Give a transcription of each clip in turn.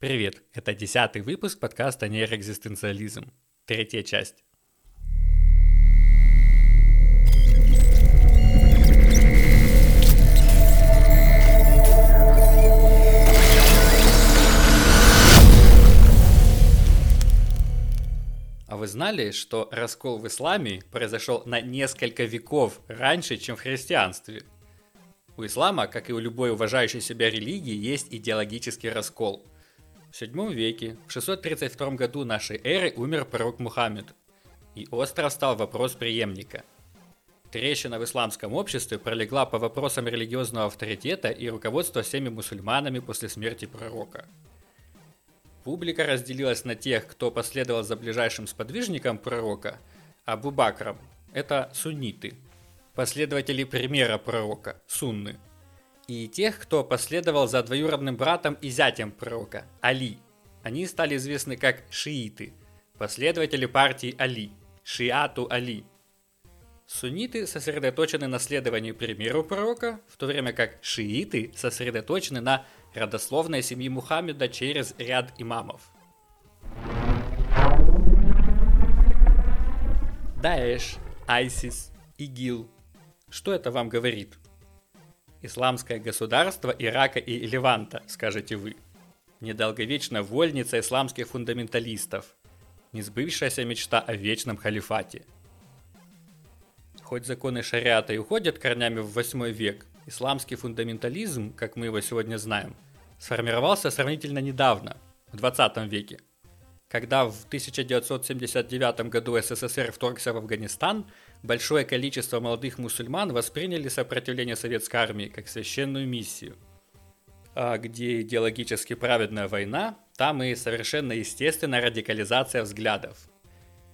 Привет, это десятый выпуск подкаста «Нейроэкзистенциализм». Третья часть. А вы знали, что раскол в исламе произошел на несколько веков раньше, чем в христианстве? У ислама, как и у любой уважающей себя религии, есть идеологический раскол – в VII веке, в 632 году нашей эры, умер пророк Мухаммед, и остро стал вопрос преемника. Трещина в исламском обществе пролегла по вопросам религиозного авторитета и руководства всеми мусульманами после смерти пророка. Публика разделилась на тех, кто последовал за ближайшим сподвижником пророка, Абу Бакром, это сунниты, последователи примера пророка, сунны – и тех, кто последовал за двоюродным братом и зятем пророка, Али. Они стали известны как шииты, последователи партии Али, шиату Али. Сунниты сосредоточены на следовании примеру пророка, в то время как шииты сосредоточены на родословной семьи Мухаммеда через ряд имамов. Даэш, Айсис, ИГИЛ. Что это вам говорит? Исламское государство Ирака и Леванта, скажете вы. Недолговечная вольница исламских фундаменталистов. Несбывшаяся мечта о вечном халифате. Хоть законы шариата и уходят корнями в 8 век, исламский фундаментализм, как мы его сегодня знаем, сформировался сравнительно недавно, в 20 веке. Когда в 1979 году СССР вторгся в Афганистан – большое количество молодых мусульман восприняли сопротивление советской армии как священную миссию. А где идеологически праведная война, там и совершенно естественная радикализация взглядов.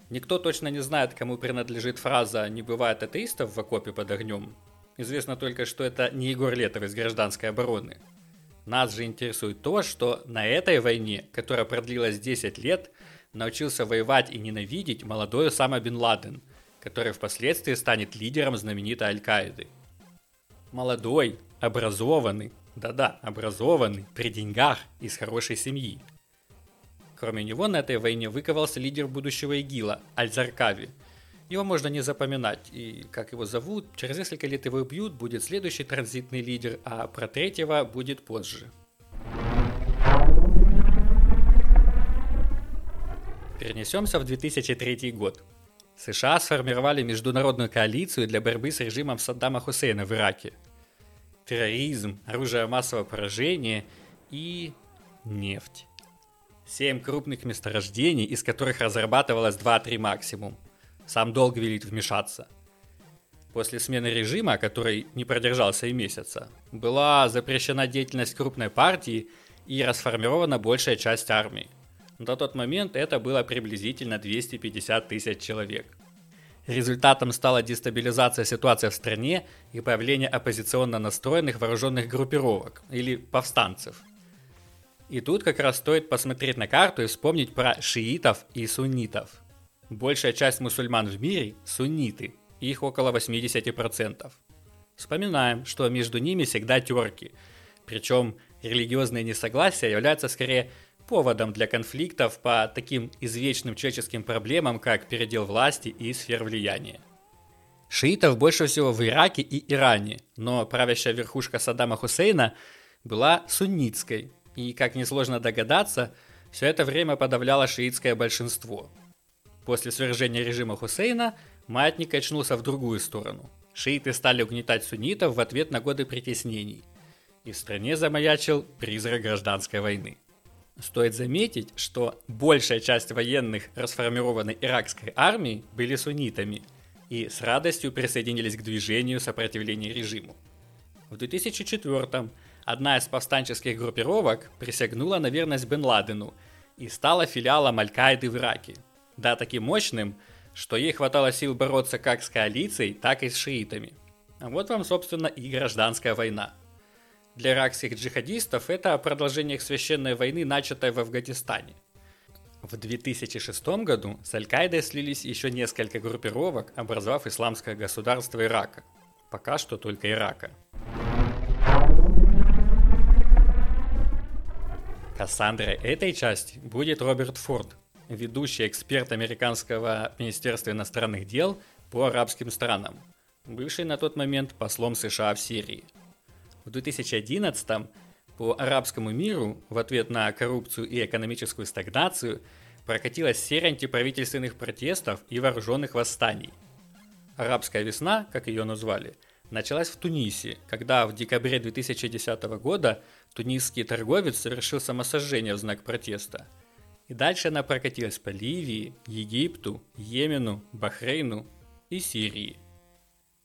Никто точно не знает, кому принадлежит фраза «не бывает атеистов в окопе под огнем». Известно только, что это не Егор Летов из гражданской обороны. Нас же интересует то, что на этой войне, которая продлилась 10 лет, научился воевать и ненавидеть молодой Осама Бен Ладен – который впоследствии станет лидером знаменитой Аль-Каиды. Молодой, образованный, да-да, образованный, при деньгах, из хорошей семьи. Кроме него на этой войне выковался лидер будущего ИГИЛа, Аль-Заркави. Его можно не запоминать, и как его зовут, через несколько лет его убьют, будет следующий транзитный лидер, а про третьего будет позже. Перенесемся в 2003 год. США сформировали международную коалицию для борьбы с режимом Саддама Хусейна в Ираке. Терроризм, оружие массового поражения и нефть. Семь крупных месторождений, из которых разрабатывалось 2-3 максимум. Сам долг велит вмешаться. После смены режима, который не продержался и месяца, была запрещена деятельность крупной партии и расформирована большая часть армии. На тот момент это было приблизительно 250 тысяч человек. Результатом стала дестабилизация ситуации в стране и появление оппозиционно настроенных вооруженных группировок или повстанцев. И тут как раз стоит посмотреть на карту и вспомнить про шиитов и суннитов. Большая часть мусульман в мире – сунниты, их около 80%. Вспоминаем, что между ними всегда терки, причем религиозные несогласия являются скорее поводом для конфликтов по таким извечным человеческим проблемам, как передел власти и сфер влияния. Шиитов больше всего в Ираке и Иране, но правящая верхушка Саддама Хусейна была суннитской, и, как несложно догадаться, все это время подавляло шиитское большинство. После свержения режима Хусейна маятник очнулся в другую сторону. Шииты стали угнетать суннитов в ответ на годы притеснений. И в стране замаячил призрак гражданской войны. Стоит заметить, что большая часть военных расформированной иракской армии были суннитами и с радостью присоединились к движению сопротивления режиму. В 2004 одна из повстанческих группировок присягнула на верность Бен Ладену и стала филиалом Аль-Каиды в Ираке. Да, таким мощным, что ей хватало сил бороться как с коалицией, так и с шиитами. А вот вам, собственно, и гражданская война – для иракских джихадистов это продолжение их священной войны, начатой в Афганистане. В 2006 году с Аль-Каидой слились еще несколько группировок, образовав исламское государство Ирака. Пока что только Ирака. Кассандрой этой части будет Роберт Форд, ведущий эксперт Американского Министерства иностранных дел по арабским странам, бывший на тот момент послом США в Сирии. В 2011 по арабскому миру в ответ на коррупцию и экономическую стагнацию прокатилась серия антиправительственных протестов и вооруженных восстаний. Арабская весна, как ее назвали, началась в Тунисе, когда в декабре 2010 года тунисский торговец совершил самосожжение в знак протеста. И дальше она прокатилась по Ливии, Египту, Йемену, Бахрейну и Сирии –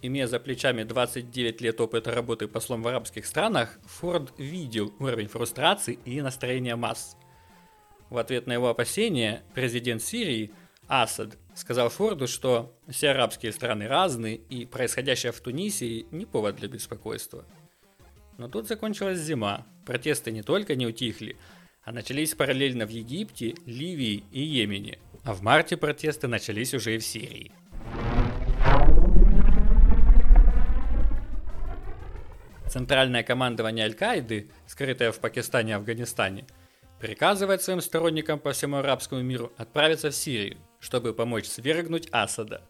Имея за плечами 29 лет опыта работы послом в арабских странах, Форд видел уровень фрустрации и настроения масс. В ответ на его опасения президент Сирии Асад сказал Форду, что все арабские страны разные и происходящее в Тунисе не повод для беспокойства. Но тут закончилась зима, протесты не только не утихли, а начались параллельно в Египте, Ливии и Йемене. А в марте протесты начались уже и в Сирии. Центральное командование Аль-Каиды, скрытое в Пакистане и Афганистане, приказывает своим сторонникам по всему арабскому миру отправиться в Сирию, чтобы помочь свергнуть Асада.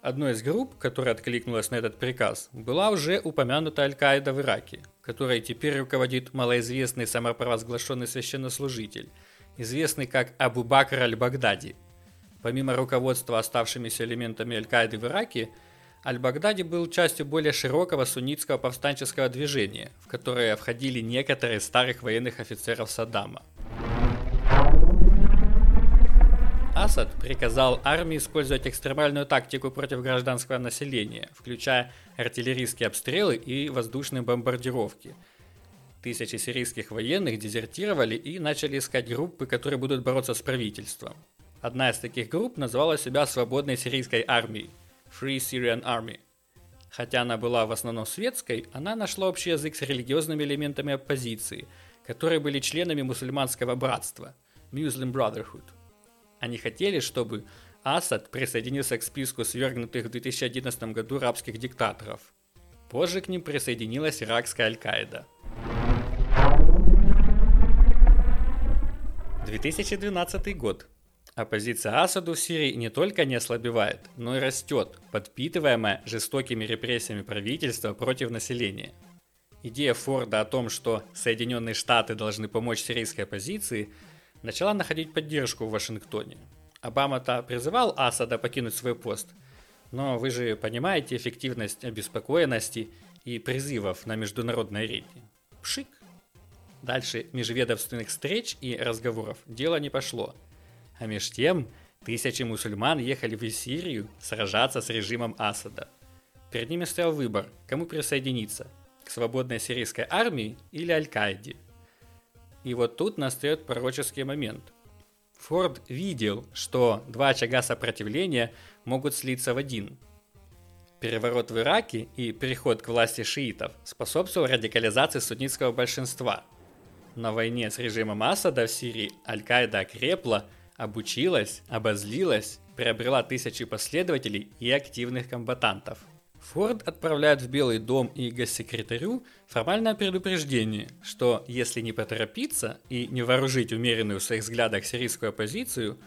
Одной из групп, которая откликнулась на этот приказ, была уже упомянута Аль-Каида в Ираке, которой теперь руководит малоизвестный самопровозглашенный священнослужитель, известный как Абу Бакр Аль-Багдади. Помимо руководства оставшимися элементами Аль-Каиды в Ираке – Аль-Багдади был частью более широкого суннитского повстанческого движения, в которое входили некоторые старых военных офицеров Саддама. Асад приказал армии использовать экстремальную тактику против гражданского населения, включая артиллерийские обстрелы и воздушные бомбардировки. Тысячи сирийских военных дезертировали и начали искать группы, которые будут бороться с правительством. Одна из таких групп называла себя Свободной сирийской армией – Free Syrian Army. Хотя она была в основном светской, она нашла общий язык с религиозными элементами оппозиции, которые были членами мусульманского братства Muslim Brotherhood. Они хотели, чтобы Асад присоединился к списку свергнутых в 2011 году арабских диктаторов. Позже к ним присоединилась иракская Аль-Каида. 2012 год. Оппозиция Асаду в Сирии не только не ослабевает, но и растет, подпитываемая жестокими репрессиями правительства против населения. Идея Форда о том, что Соединенные Штаты должны помочь сирийской оппозиции, начала находить поддержку в Вашингтоне. Обама-то призывал Асада покинуть свой пост, но вы же понимаете эффективность обеспокоенности и призывов на международной арене. Пшик. Дальше межведомственных встреч и разговоров дело не пошло – а меж тем, тысячи мусульман ехали в Сирию сражаться с режимом Асада. Перед ними стоял выбор, кому присоединиться – к свободной сирийской армии или Аль-Каиде. И вот тут настает пророческий момент. Форд видел, что два очага сопротивления могут слиться в один. Переворот в Ираке и переход к власти шиитов способствовал радикализации суннитского большинства. На войне с режимом Асада в Сирии Аль-Каида окрепла – обучилась, обозлилась, приобрела тысячи последователей и активных комбатантов. Форд отправляет в Белый дом и госсекретарю формальное предупреждение, что если не поторопиться и не вооружить умеренную в своих взглядах сирийскую оппозицию,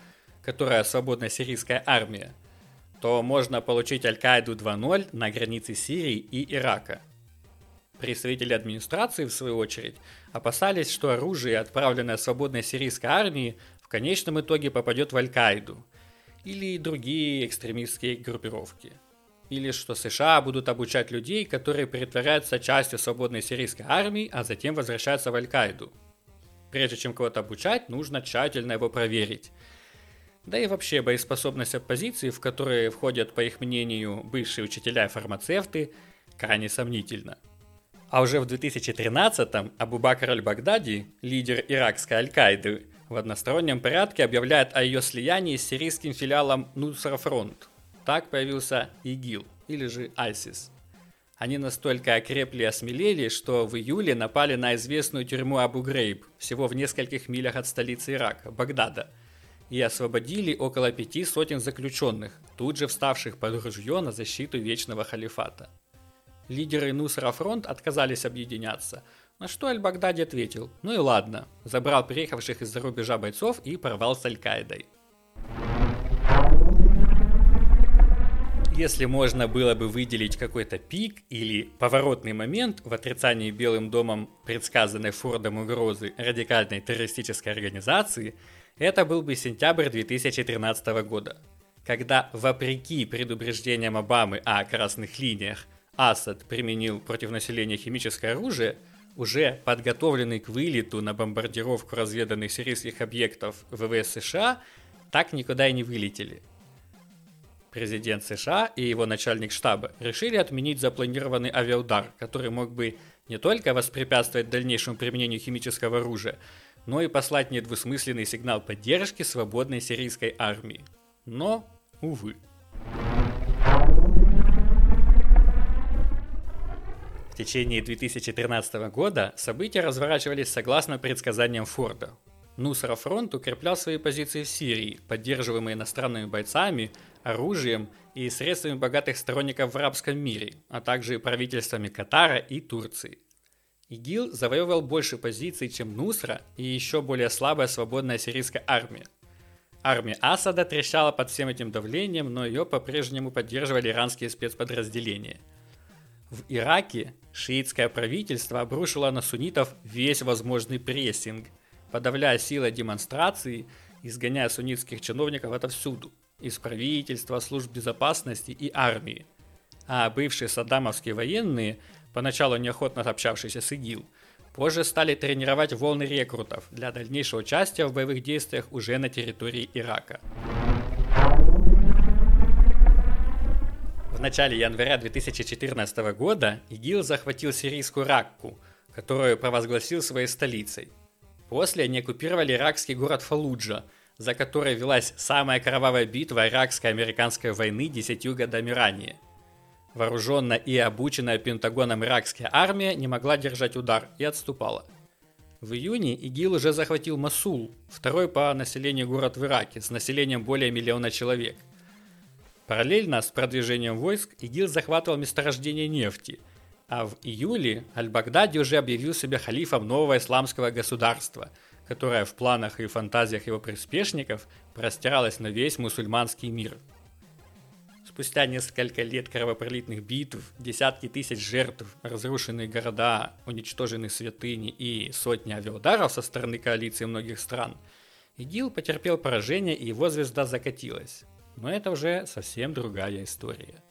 которая свободная сирийская армия, то можно получить Аль-Каиду 2.0 на границе Сирии и Ирака. Представители администрации, в свою очередь, опасались, что оружие, отправленное свободной сирийской армией, конечном итоге попадет в Аль-Каиду или другие экстремистские группировки. Или что США будут обучать людей, которые притворяются частью свободной сирийской армии, а затем возвращаются в Аль-Каиду. Прежде чем кого-то обучать, нужно тщательно его проверить. Да и вообще боеспособность оппозиции, в которые входят, по их мнению, бывшие учителя и фармацевты, крайне сомнительна. А уже в 2013-м Абу-Бакр аль-Багдади, лидер иракской Аль-Каиды, в одностороннем порядке объявляет о ее слиянии с сирийским филиалом Нусра Фронт. Так появился ИГИЛ, или же ISIS. Они настолько окрепли и осмелели, что в июле напали на известную тюрьму Абу-Грейб, всего в нескольких милях от столицы Ирака, Багдада, и освободили около пяти сотен заключенных, тут же вставших под ружье на защиту Вечного Халифата. Лидеры Нусра Фронт отказались объединяться – На что Аль-Багдади ответил, ну и ладно, забрал приехавших из-за рубежа бойцов и порвал с Аль-Каидой. Если можно было бы выделить какой-то пик или поворотный момент в отрицании Белым домом предсказанной Фордом угрозы радикальной террористической организации, это был бы сентябрь 2013 года, когда, вопреки предупреждениям Обамы о красных линиях, Асад применил против населения химическое оружие – уже подготовленный к вылету на бомбардировку разведанных сирийских объектов ВВС США, так никуда и не вылетели. Президент США и его начальник штаба решили отменить запланированный авиаудар, который мог бы не только воспрепятствовать дальнейшему применению химического оружия, но и послать недвусмысленный сигнал поддержки свободной сирийской армии. Но, увы. В течение 2013 года события разворачивались согласно предсказаниям Форда. Нусра фронт укреплял свои позиции в Сирии, поддерживаемые иностранными бойцами, оружием и средствами богатых сторонников в арабском мире, а также правительствами Катара и Турции. ИГИЛ завоевывал больше позиций, чем Нусра и еще более слабая свободная сирийская армия. Армия Асада трещала под всем этим давлением, но ее по-прежнему поддерживали иранские спецподразделения – в Ираке шиитское правительство обрушило на суннитов весь возможный прессинг, подавляя силы демонстрации, изгоняя суннитских чиновников отовсюду, из правительства, служб безопасности и армии. А бывшие саддамовские военные, поначалу неохотно общавшиеся с ИГИЛ, позже стали тренировать волны рекрутов для дальнейшего участия в боевых действиях уже на территории Ирака. В начале января 2014 года ИГИЛ захватил сирийскую Ракку, которую провозгласил своей столицей. После они оккупировали иракский город Фалуджа, за которой велась самая кровавая битва иракско-американской войны десятью годами ранее. Вооруженная и обученная Пентагоном иракская армия не могла держать удар и отступала. В июне ИГИЛ уже захватил Масул, второй по населению город в Ираке, с населением более миллиона человек – Параллельно с продвижением войск ИГИЛ захватывал месторождение нефти, а в июле Аль-Багдади уже объявил себя халифом нового исламского государства, которое в планах и фантазиях его приспешников простиралось на весь мусульманский мир. Спустя несколько лет кровопролитных битв, десятки тысяч жертв, разрушенные города, уничтоженные святыни и сотни авиаударов со стороны коалиции многих стран, ИГИЛ потерпел поражение и его звезда закатилась. Но это уже совсем другая история.